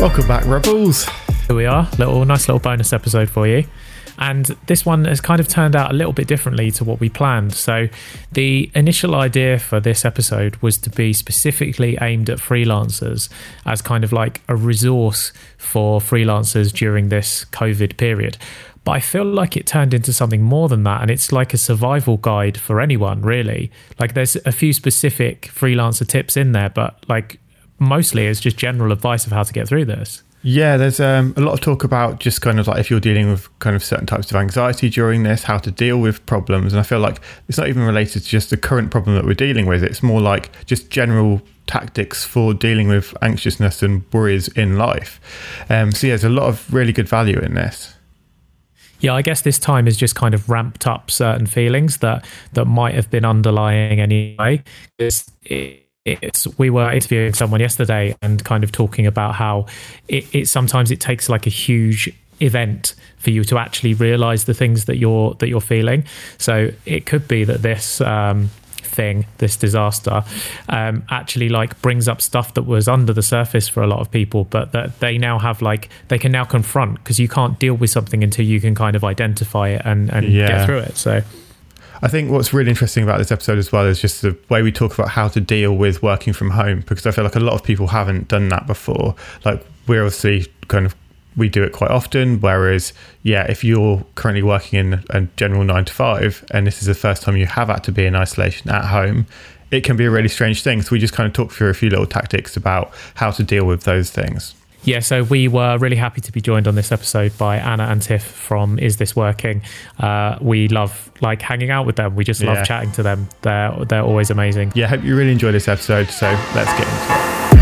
Welcome back, Rebels. Here we are, little nice little bonus episode for you. And this one has kind of turned out a little bit differently to what we planned. So, the initial idea for this episode was to be specifically aimed at freelancers as kind of like a resource for freelancers during this COVID period. But I feel like it turned into something more than that. And it's like a survival guide for anyone, really. Like, there's a few specific freelancer tips in there, but like mostly it's just general advice of how to get through this. Yeah, there's um, a lot of talk about just kind of like if you're dealing with kind of certain types of anxiety during this, how to deal with problems. And I feel like it's not even related to just the current problem that we're dealing with. It's more like just general tactics for dealing with anxiousness and worries in life. Um, so, yeah, there's a lot of really good value in this. Yeah, I guess this time has just kind of ramped up certain feelings that that might have been underlying anyway. It's, it, it's we were interviewing someone yesterday and kind of talking about how it, it sometimes it takes like a huge event for you to actually realize the things that you're that you're feeling so it could be that this um, thing this disaster um, actually like brings up stuff that was under the surface for a lot of people but that they now have like they can now confront because you can't deal with something until you can kind of identify it and, and yeah. get through it so I think what's really interesting about this episode as well is just the way we talk about how to deal with working from home because I feel like a lot of people haven't done that before. Like we're obviously kind of we do it quite often. Whereas, yeah, if you're currently working in a general nine to five and this is the first time you have had to be in isolation at home, it can be a really strange thing. So we just kind of talk through a few little tactics about how to deal with those things yeah, so we were really happy to be joined on this episode by Anna and Tiff from Is This Working? Uh, we love like hanging out with them. We just love yeah. chatting to them. They're they're always amazing. Yeah, hope you really enjoy this episode. So let's get into it.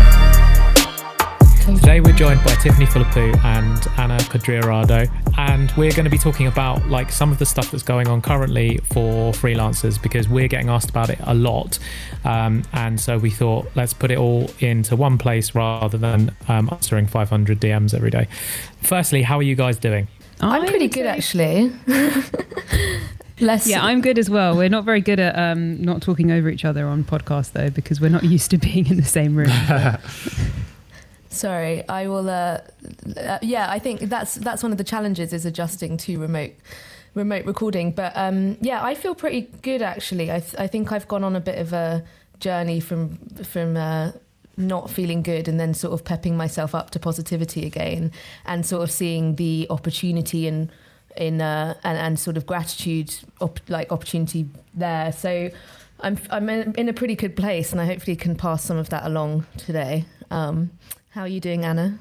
Today we're joined by Tiffany Philippou and Anna Codrea-Rado, and we're going to be talking about like some of the stuff that's going on currently for freelancers because we're getting asked about it a lot, um, and so we thought let's put it all into one place rather than um, answering 500 DMs every day. Firstly, how are you guys doing? I'm pretty good actually. Less yeah, I'm good as well. We're not very good at um, not talking over each other on podcasts though, because we're not used to being in the same room. Sorry, I will. Uh, uh, yeah, I think that's that's one of the challenges is adjusting to remote remote recording. But um, yeah, I feel pretty good actually. I th- I think I've gone on a bit of a journey from from. Uh, not feeling good and then sort of pepping myself up to positivity again and sort of seeing the opportunity and in uh, and, and sort of gratitude op- like opportunity there so I'm I'm in a pretty good place and I hopefully can pass some of that along today um, how are you doing, Anna?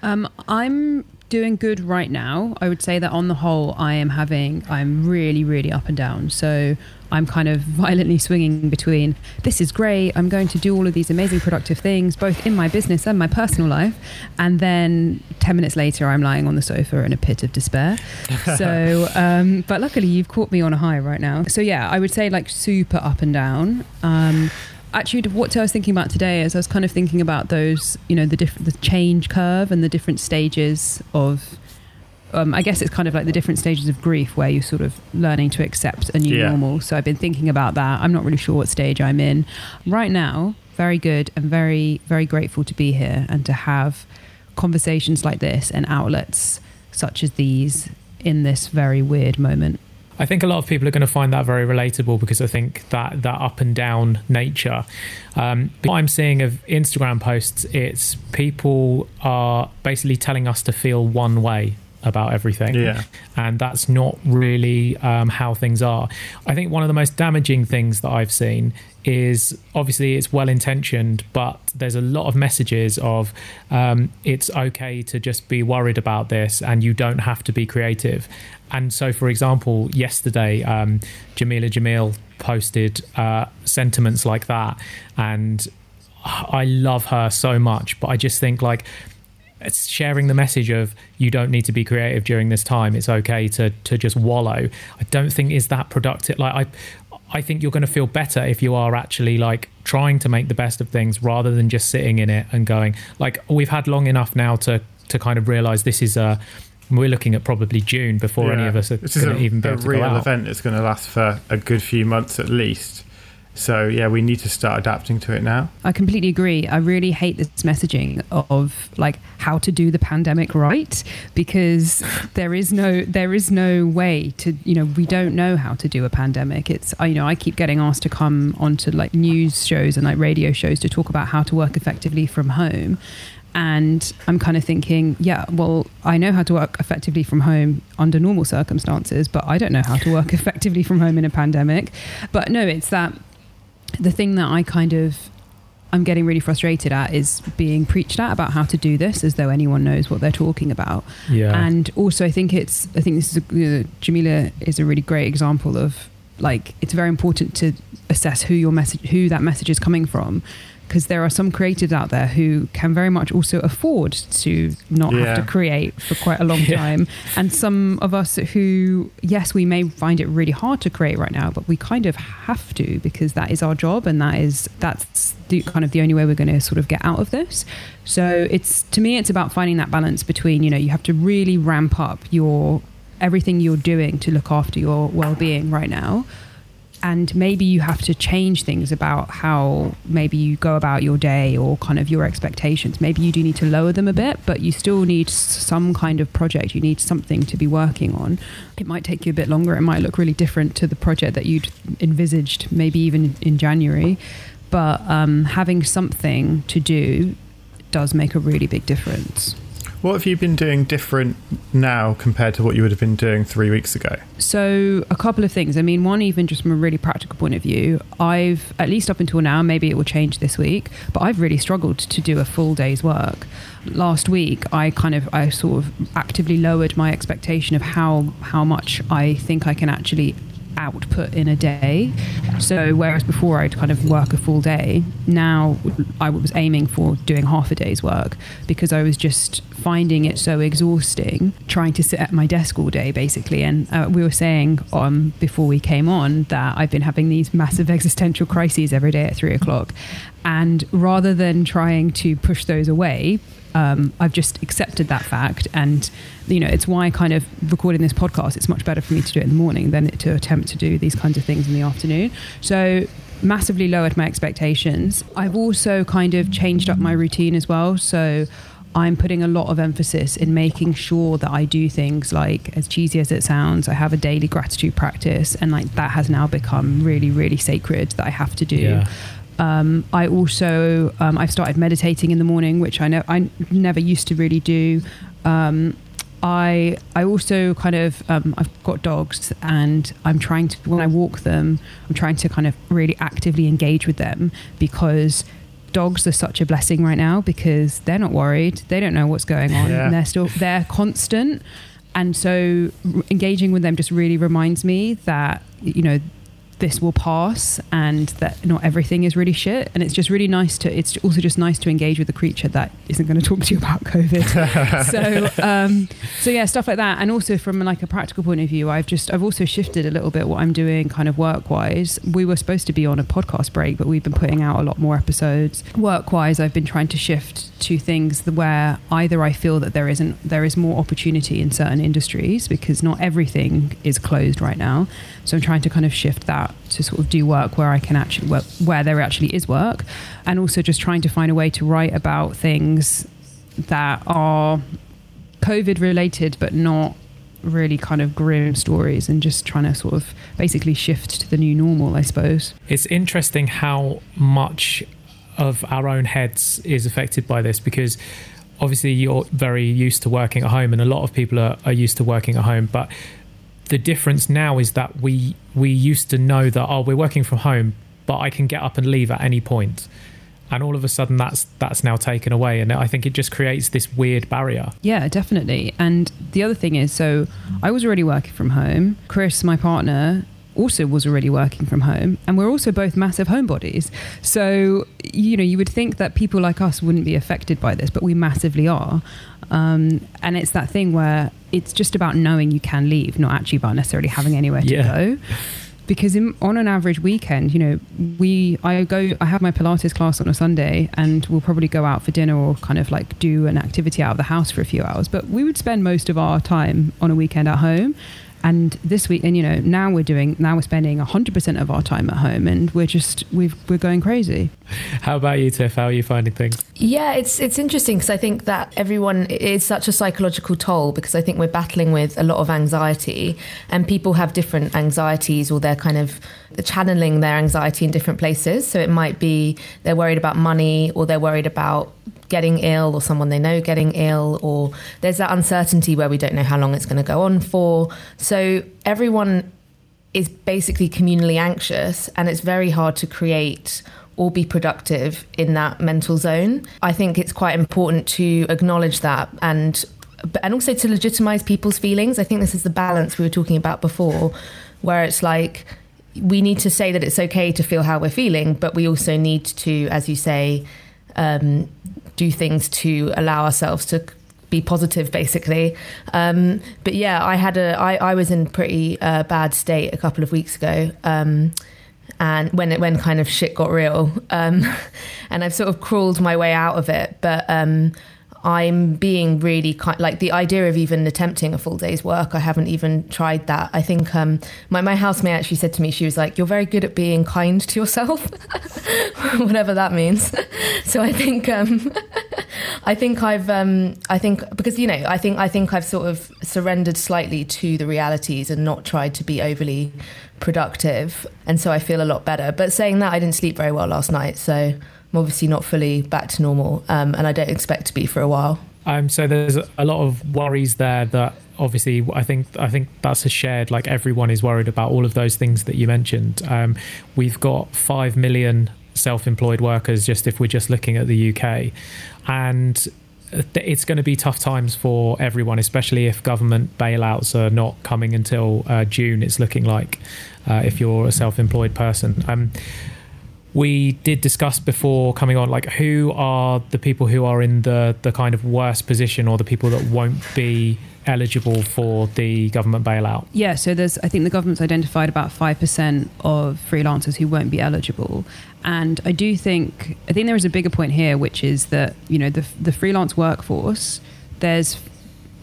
Um, I'm doing good right now. I would say that on the whole, I am having, I'm really, really up and down. So I'm kind of violently swinging between this is great. I'm going to do all of these amazing productive things, both in my business and my personal life. And then 10 minutes later, I'm lying on the sofa in a pit of despair. so, um, but luckily, you've caught me on a high right now. So, yeah, I would say like super up and down. Um, actually what I was thinking about today is I was kind of thinking about those, you know, the different the change curve and the different stages of. Um, I guess it's kind of like the different stages of grief where you're sort of learning to accept a new yeah. normal. So I've been thinking about that. I'm not really sure what stage I'm in right now. Very good and very very grateful to be here and to have conversations like this and outlets such as these in this very weird moment. I think a lot of people are going to find that very relatable because I think that that up and down nature. Um, what I'm seeing of Instagram posts, it's people are basically telling us to feel one way about everything. Yeah. And that's not really um, how things are. I think one of the most damaging things that I've seen is obviously it's well intentioned, but there's a lot of messages of um, it's okay to just be worried about this and you don't have to be creative. And so, for example, yesterday, um, Jameela Jamil posted uh, sentiments like that. And I love her so much, but I just think like, it's sharing the message of you don't need to be creative during this time. It's okay to to just wallow. I don't think is that productive. Like I I think you're going to feel better if you are actually like trying to make the best of things rather than just sitting in it and going like we've had long enough now to to kind of realize this is a we're looking at probably June before yeah. any of us are going to even be able to real go out. event. It's going to last for a good few months at least. So yeah, we need to start adapting to it now. I completely agree. I really hate this messaging of like how to do the pandemic right because there is no there is no way to you know we don't know how to do a pandemic. It's you know I keep getting asked to come onto like news shows and like radio shows to talk about how to work effectively from home. And I'm kind of thinking, yeah, well, I know how to work effectively from home under normal circumstances, but I don't know how to work effectively from home in a pandemic. But no, it's that the thing that I kind of I'm getting really frustrated at is being preached at about how to do this as though anyone knows what they're talking about. Yeah. And also, I think it's I think this is a, you know, Jameela is a really great example of like it's very important to assess who your message who that message is coming from because there are some creatives out there who can very much also afford to not Yeah. have to create for quite a long Yeah. time and some of us who yes we may find it really hard to create right now but we kind of have to because that is our job and that is that's the kind of the only way we're going to sort of get out of this so it's to me it's about finding that balance between you know you have to really ramp up your everything you're doing to look after your well-being right now and maybe you have to change things about how maybe you go about your day or kind of your expectations. Maybe you do need to lower them a bit, but you still need some kind of project. You need something to be working on. It might take you a bit longer. It might look really different to the project that you'd envisaged, maybe even in January. But um, having something to do does make a really big difference. What have you been doing different now compared to what you would have been doing three weeks ago? So, a couple of things. I mean, one, even just from a really practical point of view, I've, at least up until now, maybe it will change this week, but I've really struggled to do a full day's work. Last week, I kind of, I sort of actively lowered my expectation of how, how much I think I can actually output in a day. So whereas before I'd kind of work a full day, now I was aiming for doing half a day's work because I was just finding it so exhausting trying to sit at my desk all day basically. And uh, we were saying um, before we came on that I've been having these massive existential crises every day at three o'clock. And rather than trying to push those away, um, I've just accepted that fact, and you know, it's why kind of recording this podcast. It's much better for me to do it in the morning than to attempt to do these kinds of things in the afternoon. So massively lowered my expectations. I've also kind of changed up my routine as well. So I'm putting a lot of emphasis in making sure that I do things like, as cheesy as it sounds, I have a daily gratitude practice, and like that has now become really, really sacred that I have to do. Yeah. Um, I also um, I've started meditating in the morning, which I know I never used to really do. Um, I I also kind of um, I've got dogs and I'm trying to when I walk them I'm trying to kind of really actively engage with them because dogs are such a blessing right now because they're not worried they don't know what's going on Yeah. they're still they're constant and so r- engaging with them just really reminds me that you know this will pass and that not everything is really shit. And it's just really nice to it's also just nice to engage with a creature that isn't going to talk to you about covid. So um so yeah stuff like that. And also from like a practical point of view i've just i've also shifted a little bit what i'm doing kind of work wise we were supposed to be on a podcast break but we've been putting out a lot more episodes. Work wise i've been trying to shift to things where either i feel that there isn't there is more opportunity in certain industries because not everything is closed right now. So i'm trying to kind of shift that to sort of do work where i can actually work where there actually is work and also just trying to find a way to write about things that are COVID related, but not really kind of grim stories, and just trying to sort of basically shift to the new normal, I suppose. It's interesting how much of our own heads is affected by this because obviously you're very used to working at home and a lot of people are, are used to working at home but the difference now is that we we used to know that oh we're working from home but I can get up and leave at any point and all of a sudden that's that's now taken away and I think it just creates this weird barrier Yeah, definitely. And the other thing is, so I was already working from home. Chris, my partner, also was already working from home, and we're also both massive homebodies. So you know, you would think that people like us wouldn't be affected by this, but we massively are. Um, and it's that thing where it's just about knowing you can leave, not actually about necessarily having anywhere to Yeah. go. Because in, on an average weekend, you know, we I go I have my Pilates class on a Sunday, and we'll probably go out for dinner or kind of like do an activity out of the house for a few hours. But we would spend most of our time on a weekend at home, And this week, and you know, now we're doing, now we're spending 100% of our time at home and we're just, we've, we're going crazy. How about you, Tiff? How are you finding things? Yeah, it's it's interesting because I think that everyone is such a psychological toll because I think we're battling with a lot of anxiety and people have different anxieties or they're kind of channeling their anxiety in different places. So it might be they're worried about money or they're worried about getting ill or someone they know getting ill or there's that uncertainty where we don't know how long it's going to go on for. So everyone is basically communally anxious and it's very hard to create or be productive in that mental zone. I think it's quite important to acknowledge that and and also to legitimize people's feelings. I think this is the balance we were talking about before where it's like we need to say that it's okay to feel how we're feeling, but we also need to, as you say, um, do things to allow ourselves to be positive basically. Um, but yeah i had a i, I was in pretty uh, bad state a couple of weeks ago um, and when it when kind of shit got real um, and i've sort of crawled my way out of it. But um, I'm being really kind, like the idea of even attempting a full day's work. I haven't even tried that. I think um, my my housemate actually said to me, she was like, "You're very good at being kind to yourself, whatever that means." so I think um, I think I've um, I think because you know I think I think I've sort of surrendered slightly to the realities and not tried to be overly productive, and so I feel a lot better. But saying that, I didn't sleep very well last night, so. I'm obviously not fully back to normal, um, and I don't expect to be for a while. Um, so there's a lot of worries there that obviously I think I think that's a shared like everyone is worried about all of those things that you mentioned. Um, we've got five million self-employed workers just if we're just looking at the UK, and it's going to be tough times for everyone, especially if government bailouts are not coming until uh, June. It's looking like uh, if you're a self-employed person. Um, we did discuss before coming on like who are the people who are in the the kind of worst position or the people that won't be eligible for the government bailout? Yeah so there's i think the government's identified about 5% of freelancers who won't be eligible. And i do think i think there is a bigger point here which is that you know the the freelance workforce there's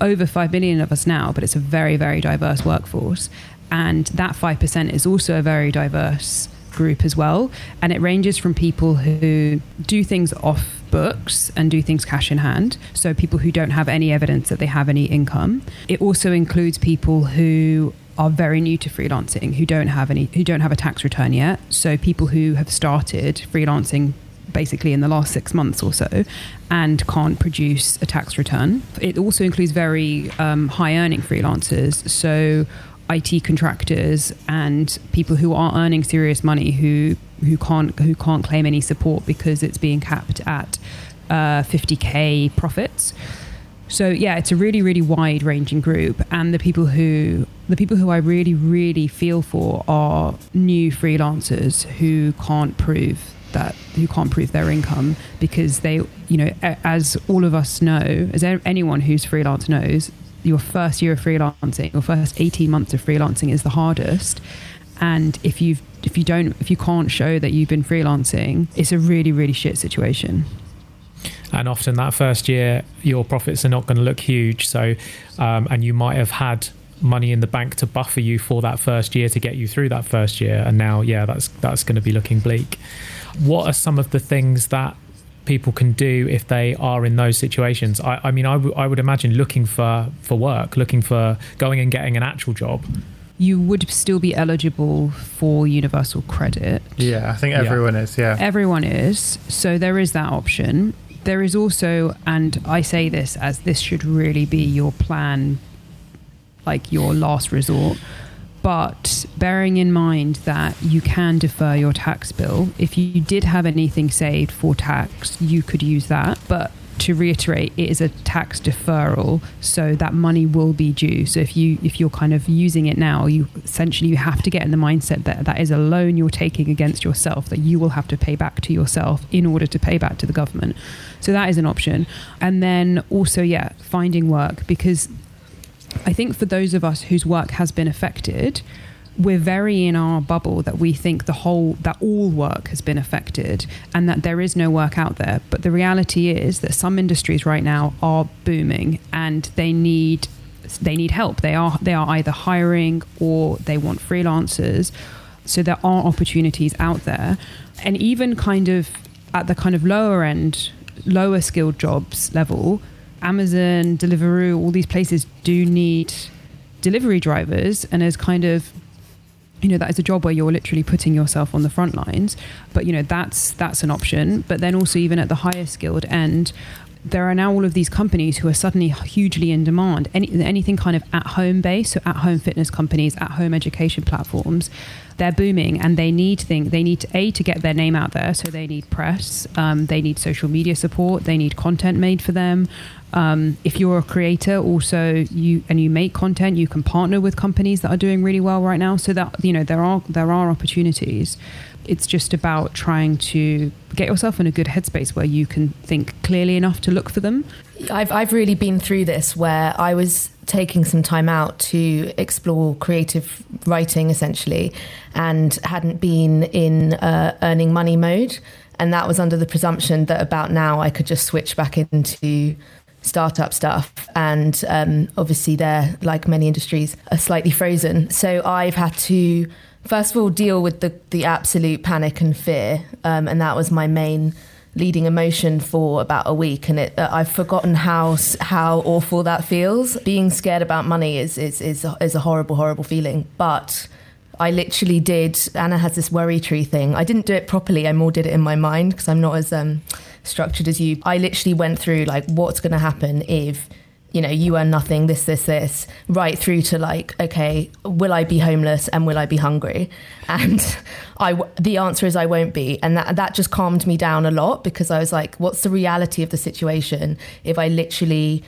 over 5 million of us now but it's a very very diverse workforce. And that 5% is also a very diverse group as well. And it ranges from people who do things off books and do things cash in hand. So people who don't have any evidence that they have any income. It also includes people who are very new to freelancing who don't have any who don't have a tax return yet so people who have started freelancing basically in the last six months or so and can't produce a tax return. It also includes very um, high earning freelancers. So IT contractors and people who are earning serious money who who can't who can't claim any support because it's being capped at uh, 50k profits. So yeah, it's a really really wide ranging group, and the people who the people who I really really feel for are new freelancers who can't prove that who can't prove their income because they you know as all of us know as anyone who's freelance knows your first year of freelancing, your first 18 months of freelancing is the hardest. And if you've if you don't if you can't show that you've been freelancing, it's a really, really shit situation. And often that first year, your profits are not going to look huge. So, um, and you might have had money in the bank to buffer you for that first year to get you through that first year. And now, yeah, that's that's going to be looking bleak. What are some of the things that people can do if they are in those situations. I, I mean, I, w- I would imagine looking for, for work, looking for going and getting an actual job. You would still be eligible for universal credit. Yeah, I think everyone yeah. is. Yeah. Everyone is. So there is that option. There is also, and I say this as this should really be your plan, like your last resort but bearing in mind that you can defer your tax bill, if you did have anything saved for tax, you could use that. But to reiterate, it is a tax deferral, so that money will be due. So if you if you're kind of using it now, you essentially you have to get in the mindset that that is a loan you're taking against yourself that you will have to pay back to yourself in order to pay back to the government. So that is an option. And then also, yeah, finding work because I think for those of us whose work has been affected, we're very in our bubble that we think the whole that all work has been affected and that there is no work out there but the reality is that some industries right now are booming and they need they need help. They are they are either hiring or they want freelancers. So there are opportunities out there, and even kind of at the kind of lower end, lower skilled jobs level, Amazon, Deliveroo, all these places do need delivery drivers, and as kind of you know that is a job where you're literally putting yourself on the front lines but you know that's that's an option but then also even at the higher skilled end there are now all of these companies who are suddenly hugely in demand. Any, anything kind of at home based, so at home fitness companies, at home education platforms, they're booming and they need thing they need to, a to get their name out there. So they need press, um, they need social media support, they need content made for them. Um, if you're a creator, also you and you make content, you can partner with companies that are doing really well right now. So that you know there are there are opportunities it's just about trying to get yourself in a good headspace where you can think clearly enough to look for them. I've I've really been through this where I was taking some time out to explore creative writing essentially and hadn't been in uh, earning money mode and that was under the presumption that about now I could just switch back into startup stuff. And um, obviously they're like many industries are slightly frozen. So I've had to first of all deal with the the absolute panic and fear, um, and that was my main leading emotion for about a week. And it, uh, I've forgotten how how awful that feels. Being scared about money is is is a, is a horrible horrible feeling. But I literally did Anna has this worry tree thing I didn't do it properly I more did it in my mind because I'm not as um, structured as you I literally went through like what's going to happen if you know, you earn nothing, this, this, this, right through to like, okay, will I be homeless and will I be hungry? And I, the answer is I won't be. And that, that just calmed me down a lot because I was like, what's the reality of the situation if I literally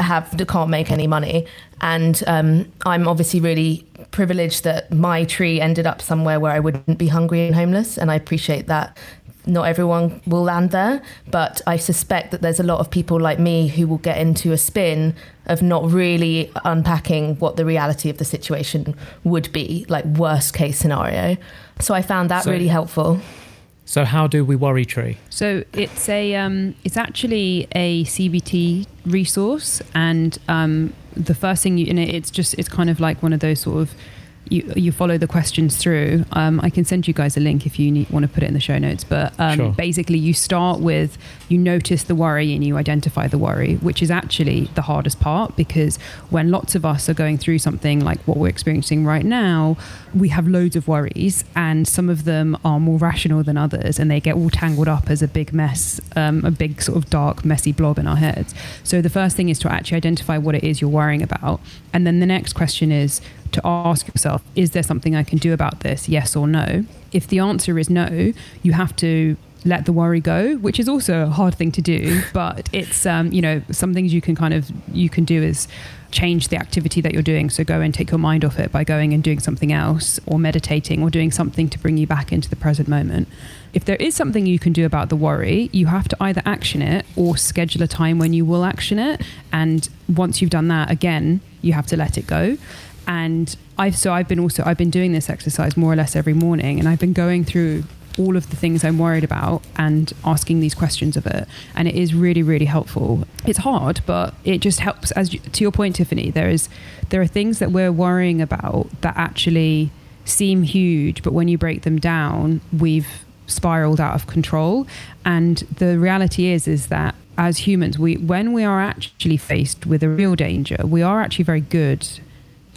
have can't make any money? And um, I'm obviously really privileged that my tree ended up somewhere where I wouldn't be hungry and homeless. And I appreciate that not everyone will land there, but I suspect that there's a lot of people like me who will get into a spin of not really unpacking what the reality of the situation would be, like worst case scenario. So I found that so, really helpful. So how do we worry tree? So it's a um, it's actually a CBT resource, and um, the first thing you it's just it's kind of like one of those sort of you, you follow the questions through. Um, I can send you guys a link if you need, want to put it in the show notes. But um, sure. basically, you start with you notice the worry and you identify the worry, which is actually the hardest part because when lots of us are going through something like what we're experiencing right now, we have loads of worries, and some of them are more rational than others, and they get all tangled up as a big mess, um, a big sort of dark, messy blob in our heads. So the first thing is to actually identify what it is you're worrying about, and then the next question is to ask yourself, is there something I can do about this? Yes or no? If the answer is no, you have to let the worry go, which is also a hard thing to do. But it's um, you know some things you can kind of you can do is change the activity that you're doing. So go and take your mind off it by going and doing something else, or meditating, or doing something to bring you back into the present moment. If there is something you can do about the worry, you have to either action it or schedule a time when you will action it. And once you've done that, again, you have to let it go and I've so I've been also I've been doing this exercise more or less every morning, and I've been going through all of the things I'm worried about and asking these questions of it, and it is really really helpful. It's hard, but it just helps. As you, to your point, Tiffany, there is there are things that we're worrying about that actually seem huge, but when you break them down, we've spiraled out of control. And the reality is is that as humans, we when we are actually faced with a real danger, we are actually very good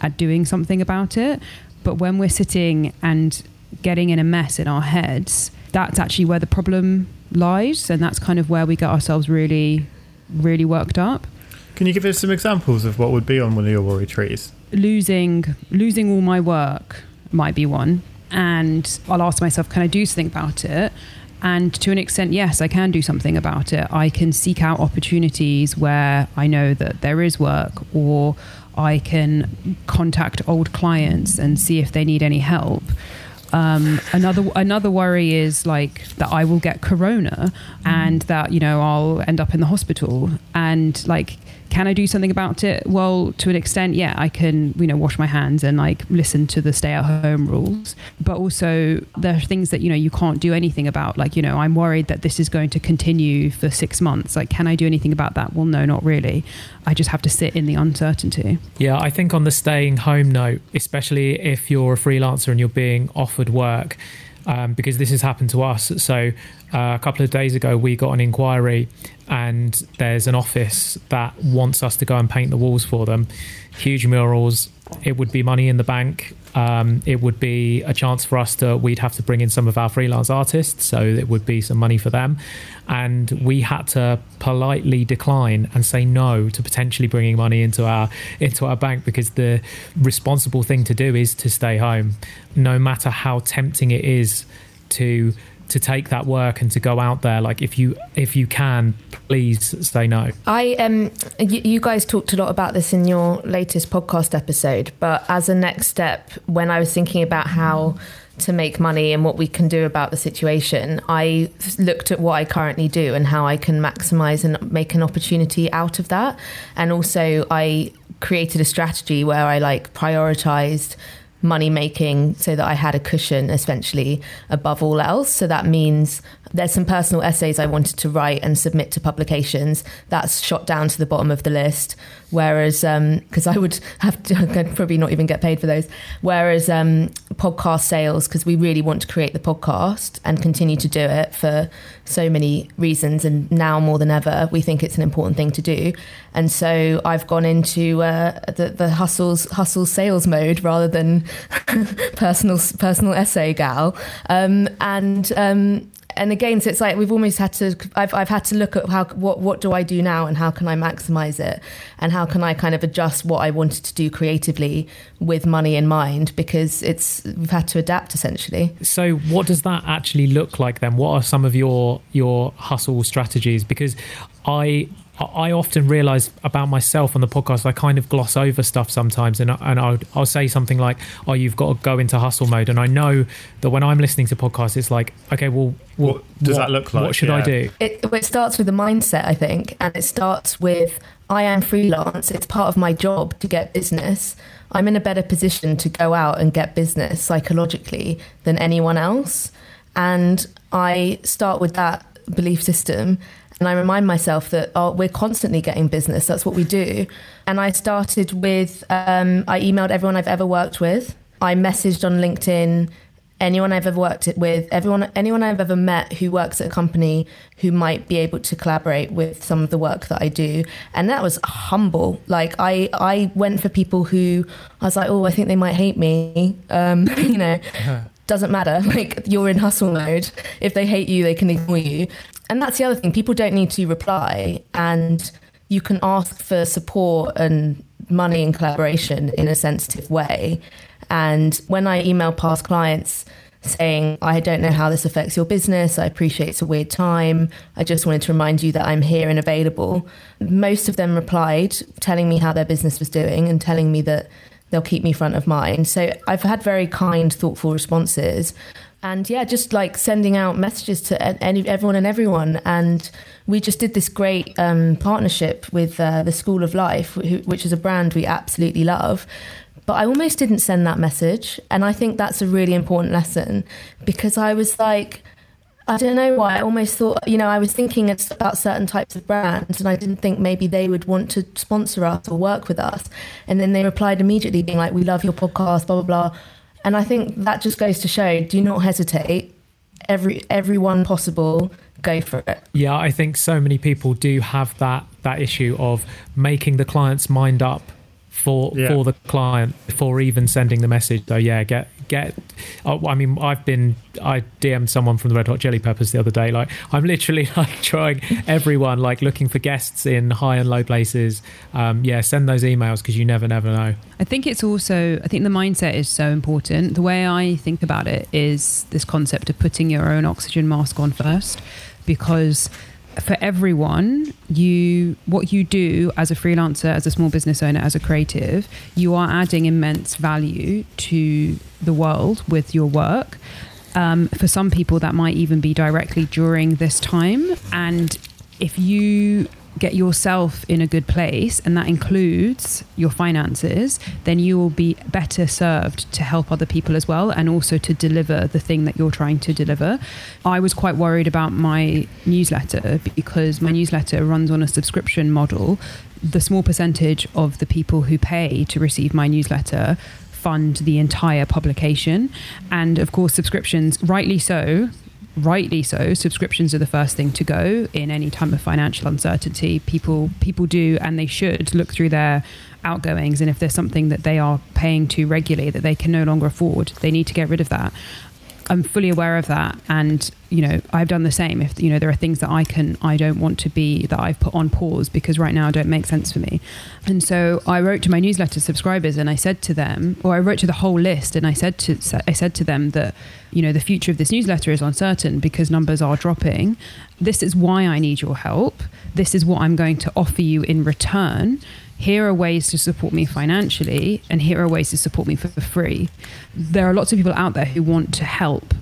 at doing something about it. But when we're sitting and getting in a mess in our heads, that's actually where the problem lies. And that's kind of where we get ourselves really, really worked up. Can you give us some examples of what would be on one of your worry trees? Losing, losing all my work might be one. And I'll ask myself, can I do something about it? And to an extent, yes, I can do something about it. I can seek out opportunities where I know that there is work, or I can contact old clients and see if they need any help. Um, another another worry is like that I will get corona and that you know I'll end up in the hospital and like can I do something about it? Well, to an extent, yeah, I can, you know, wash my hands and like listen to the stay at home rules. But also, there are things that, you know, you can't do anything about. Like, you know, I'm worried that this is going to continue for six months. Like, can I do anything about that? Well, no, not really. I just have to sit in the uncertainty. Yeah, I think on the staying home note, especially if you're a freelancer and you're being offered work, um, because this has happened to us. So uh, a couple of days ago, we got an inquiry, and there's an office that wants us to go and paint the walls for them. Huge murals. It would be money in the bank. Um, it would be a chance for us to. We'd have to bring in some of our freelance artists, so it would be some money for them. And we had to politely decline and say no to potentially bringing money into our into our bank because the responsible thing to do is to stay home, no matter how tempting it is to to take that work and to go out there like if you if you can please say no. I um you, you, guys talked a lot about this in your latest podcast episode but as a next step when i was thinking about how to make money and what we can do about the situation i looked at what i currently do and how i can maximize and make an opportunity out of that. And also i created a strategy where i like prioritized money making so that I had a cushion essentially above all else. So that means there's some personal essays I wanted to write and submit to publications. That's shot down to the bottom of the list. Whereas, because um, I would have to I'd probably not even get paid for those. Whereas um, podcast sales, because we really want to create the podcast and continue to do it for so many reasons. And now more than ever, we think it's an important thing to do. And so I've gone into uh, the, the hustles, hustle sales mode rather than personal, personal essay gal. Um, and, um, and again, so it's like we've almost had to. I've I've had to look at how what what do I do now, and how can I maximize it, and how can I kind of adjust what I wanted to do creatively with money in mind, because it's we've had to adapt essentially. So, what does that actually look like then? What are some of your your hustle strategies? Because I I often realize about myself on the podcast, I kind of gloss over stuff sometimes, and and I'll, I'll say something like, "Oh, you've got to go into hustle mode," and I know that when I'm listening to podcasts, it's like, okay, well, what, what does that look like? What should yeah. I do? It, it starts with the mindset, I think, and it starts with I am freelance. It's part of my job to get business. I'm in a better position to go out and get business psychologically than anyone else, and I start with that belief system and I remind myself that oh, we're constantly getting business. That's what we do. And I started with um, I emailed everyone I've ever worked with. I messaged on LinkedIn anyone I've ever worked with, everyone, anyone I've ever met who works at a company who might be able to collaborate with some of the work that I do. And that was humble. Like I, I went for people who I was like, oh, I think they might hate me. Um, you know. doesn't matter. Like you're in hustle mode. If they hate you, they can ignore you and that's the other thing. People don't need to reply, and you can ask for support and money and collaboration in a sensitive way. And when I email past clients saying, I don't know how this affects your business, I appreciate it's a weird time, I just wanted to remind you that I'm here and available, most of them replied telling me how their business was doing and telling me that they'll keep me front of mind. So I've had very kind, thoughtful responses and yeah, just like sending out messages to any, everyone and everyone. And we just did this great um, partnership with uh, the School of Life, which is a brand we absolutely love. But I almost didn't send that message, and I think that's a really important lesson because I was like. I don't know why. I almost thought, you know, I was thinking about certain types of brands and I didn't think maybe they would want to sponsor us or work with us. And then they replied immediately, being like, we love your podcast, blah, blah, blah. And I think that just goes to show do not hesitate. Every everyone possible, go for it. Yeah, I think so many people do have that that issue of making the client's mind up for yeah. for the client before even sending the message. So yeah, get get. Oh, I mean, I've been I DM'd someone from the Red Hot Chili Peppers the other day. Like I'm literally like trying everyone like looking for guests in high and low places. Um, yeah, send those emails because you never never know. I think it's also I think the mindset is so important. The way I think about it is this concept of putting your own oxygen mask on first because for everyone, you what you do as a freelancer, as a small business owner, as a creative, you are adding immense value to the world with your work. Um, for some people, that might even be directly during this time. And if you get yourself in a good place, and that includes your finances, then you will be better served to help other people as well, and also to deliver the thing that you're trying to deliver. I was quite worried about my newsletter because my newsletter runs on a subscription model. The small percentage of the people who pay to receive my newsletter fund the entire publication. And of course, subscriptions, rightly so, rightly so subscriptions are the first thing to go in any time of financial uncertainty. People people do and they should look through their outgoings and if there's something that they are paying to regularly that they can no longer afford they need to get rid of that I'm fully aware of that, and you know I've done the same. If you know there are things that I can, I don't want to be that I've put on pause because right now don't make sense for me, and so I wrote to my newsletter subscribers and I said to them, or I wrote to the whole list and I said to I said to them that you know the future of this newsletter is uncertain because numbers are dropping. This is why I need your help. This is what I'm going to offer you in return here are ways to support me financially and here are ways to support me for free. There are lots of people out there who want to help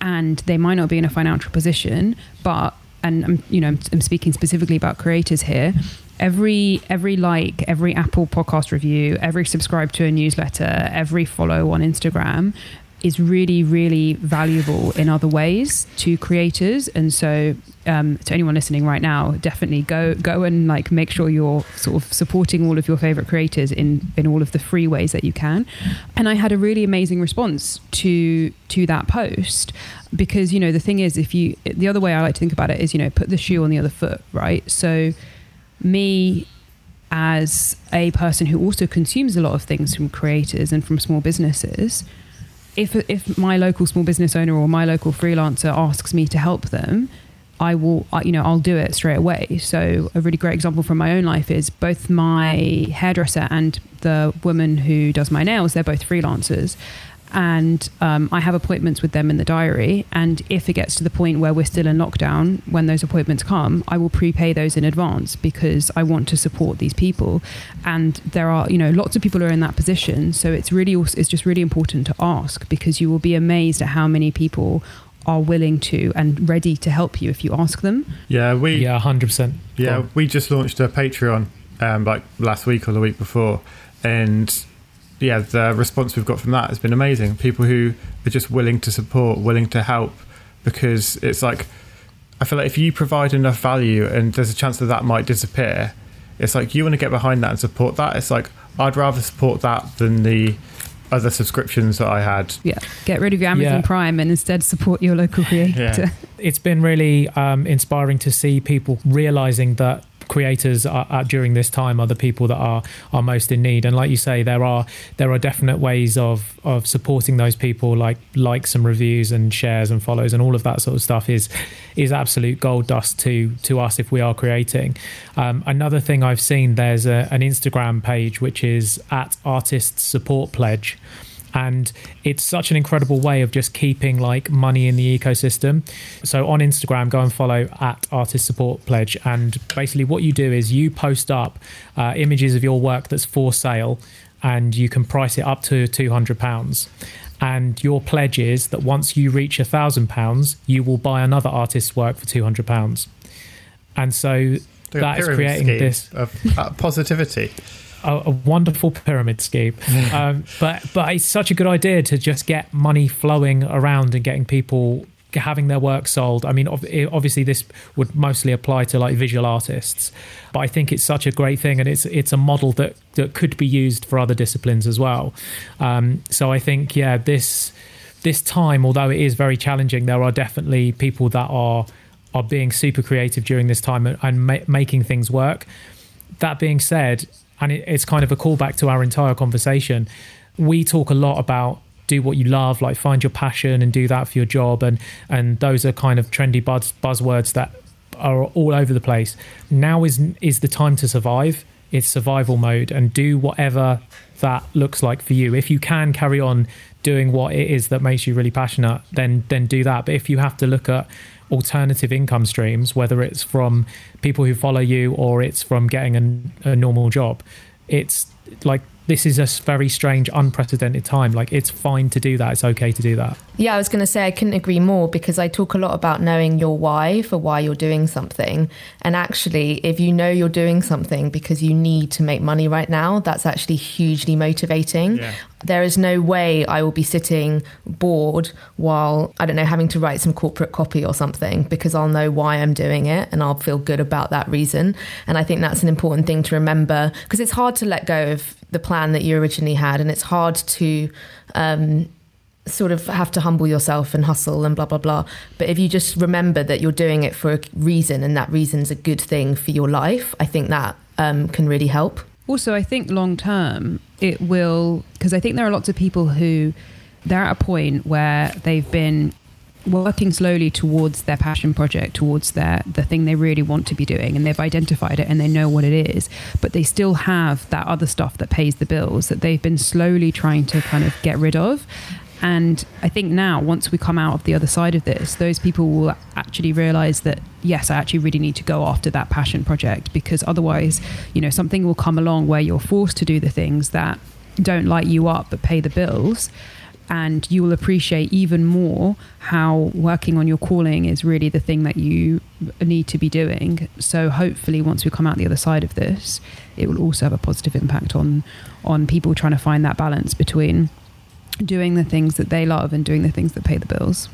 and they might not be in a financial position but and I'm, you know I'm speaking specifically about creators here. Every every like every apple podcast review every subscribe to a newsletter every follow on instagram is really, really valuable in other ways to creators. And so, um, to anyone listening right now, definitely go go and like make sure you're sort of supporting all of your favorite creators in in all of the free ways that you can. And I had a really amazing response to to that post because you know the thing is, if you the other way I like to think about it is you know put the shoe on the other foot, right? So me as a person who also consumes a lot of things from creators and from small businesses if if my local small business owner or my local freelancer asks me to help them, I will, you know, I'll do it straight away. So a really great example from my own life is both my hairdresser and the woman who does my nails. They're both freelancers, and um, I have appointments with them in the diary. And if it gets to the point where we're still in lockdown, when those appointments come, I will prepay those in advance because I want to support these people. And there are, you know, lots of people are in that position. So it's really, it's just really important to ask because you will be amazed at how many people are willing to and ready to help you if you ask them. Yeah, we yeah, hundred percent. Yeah, we just launched a Patreon um, like last week or the week before, and yeah, the response we've got from that has been amazing. People who are just willing to support, willing to help, because it's like I feel like if you provide enough value and there's a chance that that might disappear, it's like you want to get behind that and support that. It's like I'd rather support that than the other subscriptions that I had. Yeah, get rid of your Amazon yeah. Prime and instead support your local creator. Yeah. It's been really um, inspiring to see people realizing that creators are, are, during this time are the people that are are most in need. And like you say, there are there are definite ways of of supporting those people, like likes and reviews and shares and follows and all of that sort of stuff is is absolute gold dust to to us if we are creating. Um, another thing I've seen there's a, an Instagram page which is at Artist Support Pledge and it's such an incredible way of just keeping like money in the ecosystem. So on instagram go and follow at artist support pledge. And basically what you do is you post up uh, images of your work that's for sale and you can price it up to 200 pounds. And your pledge is that once you reach a thousand pounds you will buy another artist's work for 200 pounds. And so that is creating this of uh, positivity a, a wonderful pyramid scheme. um, but but it's such a good idea to just get money flowing around and getting people having their work sold. I mean, obviously this would mostly apply to like visual artists, but I think it's such a great thing, and it's it's a model that that could be used for other disciplines as well. Um, so I think yeah, this this time, although it is very challenging, there are definitely people that are are being super creative during this time and, and ma- making things work. That being said, and it, it's kind of a callback to our entire conversation. We talk a lot about do what you love, like find your passion and do that for your job, and and those are kind of trendy buzz buzzwords that are all over the place. Now is is the time to survive. It's survival mode, and do whatever that looks like for you. If you can carry on doing what it is that makes you really passionate, then then do that. But if you have to look at alternative income streams, whether it's from people who follow you or it's from getting a, a normal job. It's like this is a very strange, unprecedented time. Like it's fine to do that. It's okay to do that. Yeah, I was going to say I couldn't agree more because I talk a lot about knowing your why for why you're doing something. And actually, if you know you're doing something because you need to make money right now, that's actually hugely motivating. Yeah. There is no way I will be sitting bored while, I don't know, having to write some corporate copy or something because I'll know why I'm doing it and I'll feel good about that reason. And I think that's an important thing to remember because it's hard to let go of the plan that you originally had and it's hard to. Um, sort of have to humble yourself and hustle and blah blah blah but if you just remember that you're doing it for a reason and that reason's a good thing for your life i think that um, can really help Also, I think long term it will because I think there are lots of people who they're at a point where they've been working slowly towards their passion project, towards their the thing they really want to be doing, and they've identified it and they know what it is, but they still have that other stuff that pays the bills that they've been slowly trying to kind of get rid of. And I think now, once we come out of the other side of this, those people will actually realize that, yes, I actually really need to go after that passion project because otherwise, you know, something will come along where you're forced to do the things that don't light you up but pay the bills. And you will appreciate even more how working on your calling is really the thing that you need to be doing. So hopefully, once we come out the other side of this, it will also have a positive impact on on people trying to find that balance between doing the things that they love and doing the things that pay the bills.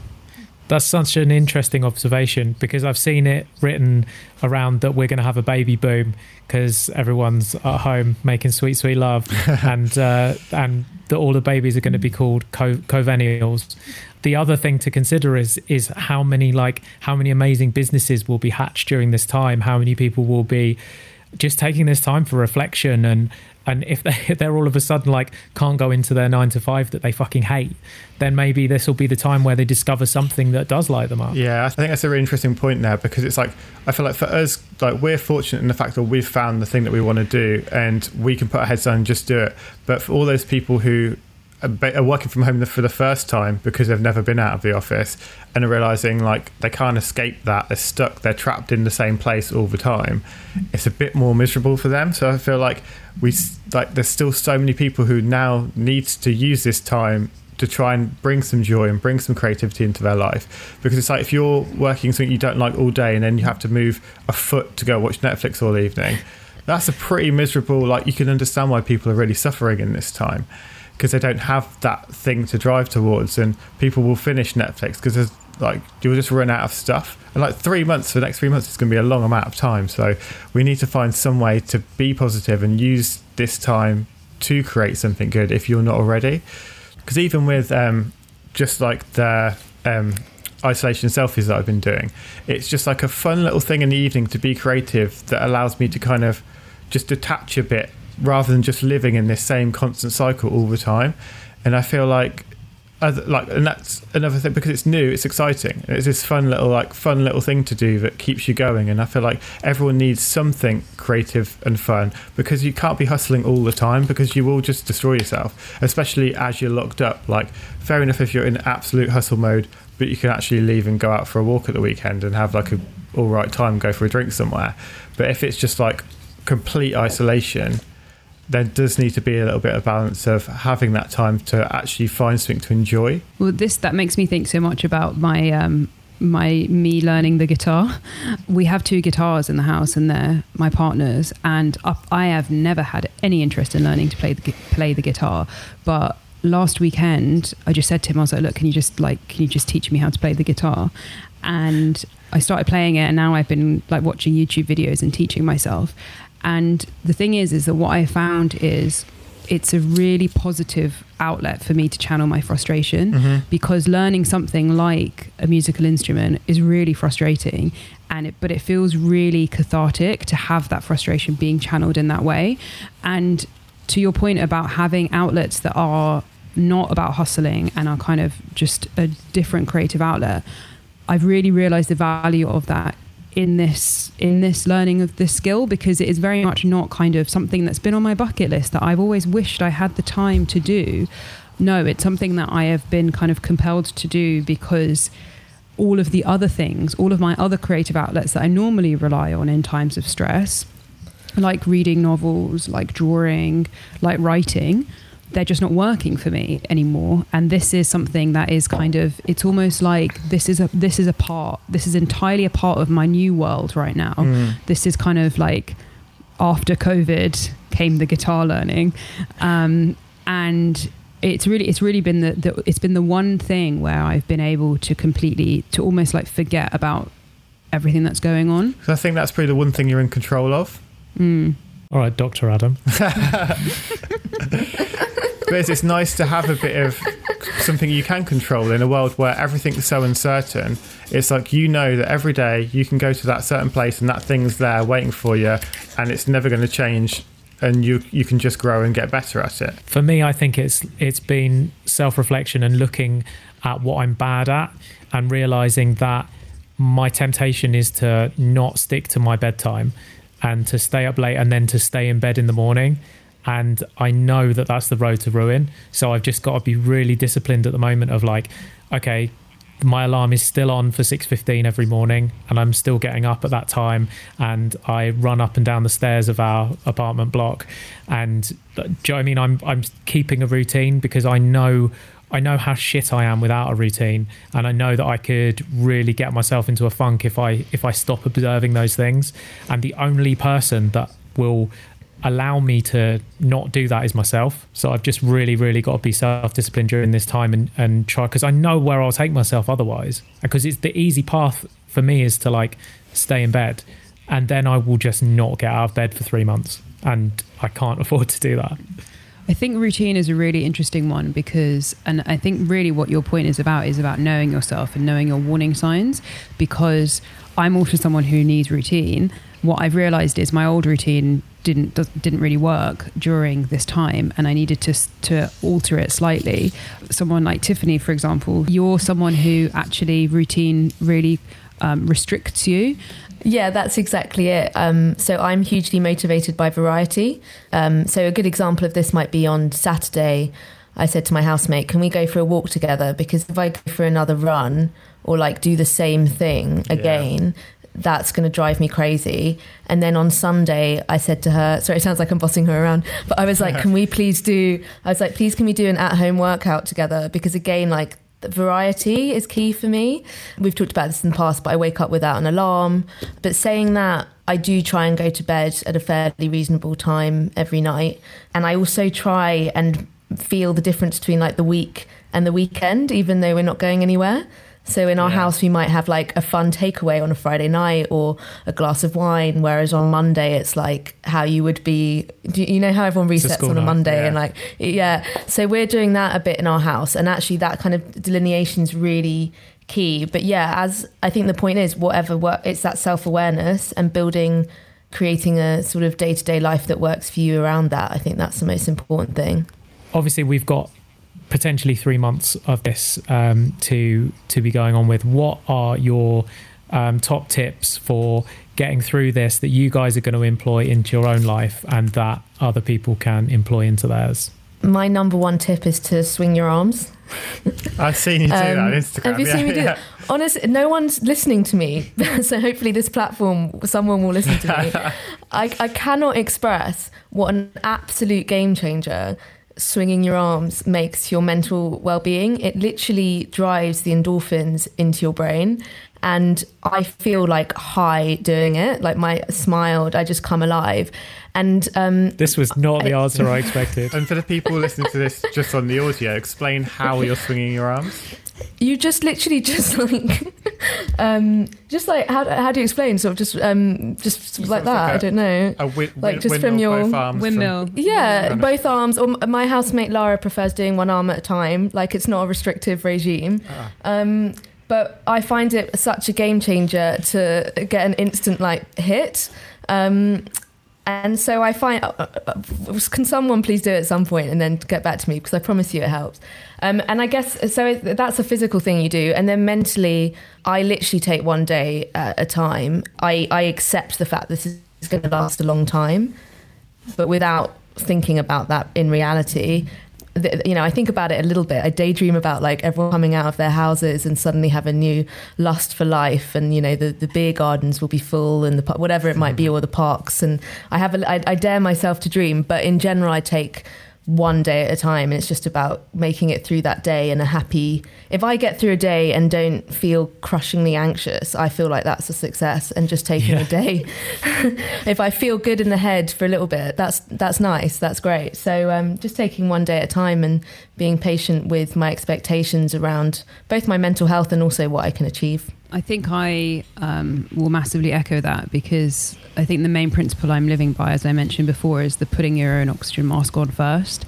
That's such an interesting observation because I've seen it written around that we're going to have a baby boom because everyone's at home making sweet, sweet love, and uh, and that all the babies are going to be called co- covennials. The other thing to consider is is how many like how many amazing businesses will be hatched during this time. How many people will be just taking this time for reflection and and if they if they're all of a sudden like can't go into their nine to five that they fucking hate, then maybe this will be the time where they discover something that does light them up. Yeah, I think that's a really interesting point there because it's like I feel like for us, like we're fortunate in the fact that we've found the thing that we want to do and we can put our heads down and just do it. But for all those people who are working from home for the first time because they've never been out of the office and are realizing like they can't escape that, they're stuck, they're trapped in the same place all the time. It's a bit more miserable for them. So I feel like we like there's still so many people who now needs to use this time to try and bring some joy and bring some creativity into their life because it's like if you're working something you don't like all day and then you have to move a foot to go watch Netflix all evening that's a pretty miserable like you can understand why people are really suffering in this time because they don't have that thing to drive towards and people will finish Netflix because there's like you'll just run out of stuff. And like three months for the next three months is going to be a long amount of time. So we need to find some way to be positive and use this time to create something good if you're not already. Because even with um, just like the um, isolation selfies that I've been doing, it's just like a fun little thing in the evening to be creative that allows me to kind of just detach a bit rather than just living in this same constant cycle all the time. And I feel like, like, and that's another thing because it's new, it's exciting. It's this fun little, like, fun little thing to do that keeps you going. And I feel like everyone needs something creative and fun because you can't be hustling all the time because you will just destroy yourself, especially as you're locked up. Like, fair enough if you're in absolute hustle mode, but you can actually leave and go out for a walk at the weekend and have like a all right time, go for a drink somewhere. But if it's just like complete isolation, there does need to be a little bit of balance of having that time to actually find something to enjoy. Well, this that makes me think so much about my um, my me learning the guitar. We have two guitars in the house, and they're my partners. And I have never had any interest in learning to play the play the guitar, but last weekend I just said to him, I was like, "Look, can you just like, can you just teach me how to play the guitar?" And I started playing it, and now I've been like watching YouTube videos and teaching myself. And the thing is, is that what I found is it's a really positive outlet for me to channel my frustration mm-hmm. because learning something like a musical instrument is really frustrating. And it but it feels really cathartic to have that frustration being channeled in that way. And to your point about having outlets that are not about hustling and are kind of just a different creative outlet i've really realized the value of that in this in this learning of this skill because it is very much not kind of something that's been on my bucket list that I've always wished I had the time to do. No, it's something that I have been kind of compelled to do because all of the other things, all of my other creative outlets that I normally rely on in times of stress like reading novels, like drawing, like writing, they're just not working for me anymore. And this is something that is kind of it's almost like this is a this is a part this is entirely a part of my new world right now. Mm. This is kind of like after COVID came the guitar learning. Um, and it's really it's really been the, the it's been the one thing where I've been able to completely to almost like forget about everything that's going on. So I think that's probably the one thing you're in control of. Mm. All right, Dr. Adam. But it's, nice to have a bit of something you can control in a world where everything's so uncertain. It's like you know that every day you can go to that certain place and that thing's there waiting for you, and it's never going to change. And you you can just grow and get better at it. For me, I think it's it's been self-reflection and looking at what I'm bad at and realizing that my temptation is to not stick to my bedtime and to stay up late and then to stay in bed in the morning and I know that that's the road to ruin. So I've just got to be really disciplined at the moment of like, okay, my alarm is still on for 6.15 every morning and i'm still getting up at that time and i run up and down the stairs of our apartment block and uh, do you know what i mean i'm i'm keeping a routine because i know I know how shit I am without a routine, and I know that I could really get myself into a funk if I if I stop observing those things. And the only person that will allow me to not do that is myself. So I've just really, really got to be self disciplined during this time and, and try because I know where I'll take myself otherwise. Because it's the easy path for me is to like stay in bed and then I will just not get out of bed for three months. And I can't afford to do that. I think routine is a really interesting one because, and I think really what your point is about is about knowing yourself and knowing your warning signs. Because I'm also someone who needs routine. What I've realized is my old routine didn't didn't really work during this time, and I needed to to alter it slightly. Someone like Tiffany, for example, you're someone who actually routine really um, restricts you. Yeah, that's exactly it. Um, so I'm hugely motivated by variety. Um, so a good example of this might be on Saturday. I said to my housemate, "Can we go for a walk together? Because if I go for another run or like do the same thing again, that's going to drive me crazy. And then on Sunday, I said to her, sorry, it sounds like I'm bossing her around, but I was like, can we please do, I was like, please, can we do an at home workout together? Because again, like, variety is key for me. We've talked about this in the past, but I wake up without an alarm. But saying that, I do try and go to bed at a fairly reasonable time every night. And I also try and feel the difference between like the week and the weekend, even though we're not going anywhere. So in our yeah. house, we might have like a fun takeaway on a Friday night or a glass of wine, whereas on Monday it's like how you would be. you know how everyone resets a on a Monday yeah. and like yeah. So we're doing that a bit in our house, and actually that kind of delineation is really key. But yeah, as I think the point is, whatever work, it's that self awareness and building, creating a sort of day to day life that works for you around that. I think that's the most important thing. Obviously, we've got potentially three months of this um, to to be going on with. What are your um, top tips for getting through this that you guys are going to employ into your own life and that other people can employ into theirs? My number one tip is to swing your arms. I've seen you do um, that on Instagram. Have you yeah, seen me do yeah. Honestly, no one's listening to me, so hopefully this platform, someone will listen to me. I, I cannot express what an absolute game changer swinging your arms makes your mental well-being. It literally drives the endorphins into your brain. And i feel like high doing it. Like my smiled i just come alive. And um, this was not the answer i expected. And for the people listening to this just on the audio explain how you're swinging your arms you just literally just like um just like how, how do you explain sort of just um just, like that like a, i don't know. a wi- like just from your windmill from, yeah both arms or my housemate lara prefers doing one arm at a time like it's not a restrictive regime. Ah. um but i find it such a game changer to get an instant like hit. Um and so I find, uh, uh, uh, can someone please do it at some point and then get back to me because I promise you it helps. Um, and I guess so that's a physical thing you do, and then mentally, I literally take one day at a time. I I accept the fact this is going to last a long time, but without thinking about that in reality. You know, I think about it a little bit. I daydream about like everyone coming out of their houses and suddenly have a new lust for life, and you know, the, the beer gardens will be full and the whatever it might be, mm-hmm. or the parks. And I have a, I, I dare myself to dream, but in general, I take one day at a time and it's just about making it through that day and a happy if i get through a day and don't feel crushingly anxious i feel like that's a success and just taking yeah. a day. If i feel good in the head for a little bit that's that's nice that's great. So um, just taking one day at a time and being patient with my expectations around both my mental health and also what i can achieve I think I um, will massively echo that because I think the main principle I'm living by, as I mentioned before, is the putting your own oxygen mask on first.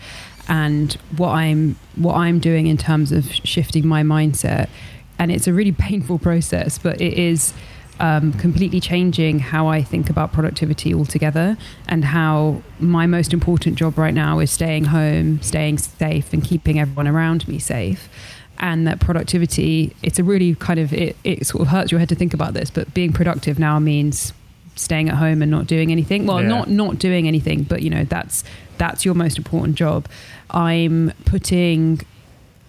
And what I'm what I'm doing in terms of shifting my mindset, and it's a really painful process, but it is um, completely changing how I think about productivity altogether, and how my most important job right now is staying home, staying safe, and keeping everyone around me safe and that productivity it's a really kind of it, it sort of hurts your head to think about this but being productive now means staying at home and not doing anything. Well yeah. not not doing anything but you know that's that's your most important job. I'm putting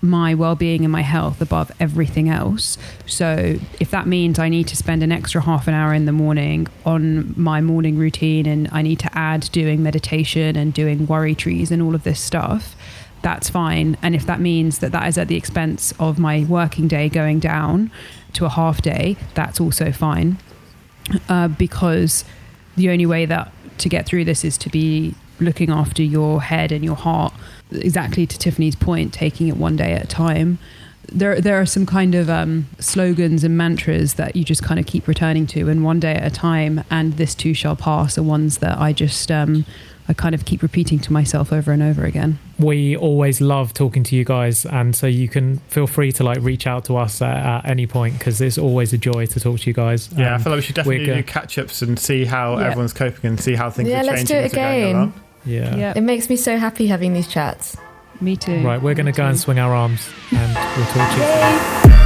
my well-being and my health above everything else. So if that means i need to spend an extra half an hour in the morning on my morning routine and i need to add doing meditation and doing worry trees and all of this stuff that's fine. And if that means that that is at the expense of my working day going down to a half day, that's also fine. Uh, because the only way that to get through this is to be looking after your head and your heart. Exactly to Tiffany's point, taking it one day at a time. There, there are some kind of um, slogans and mantras that you just kind of keep returning to, and one day at a time, and this too shall pass, are ones that I just um, I kind of keep repeating to myself over and over again. We always love talking to you guys, and so you can feel free to like reach out to us at, at any point because it's always a joy to talk to you guys. Yeah, um, I feel like we should definitely do catch ups and see how yeah. everyone's coping and see how things yeah, are changing. Yeah, let's do it again. Yeah. yeah, it makes me so happy having these chats. Me too. Right, we're going to go and swing our arms, and we'll talk to you.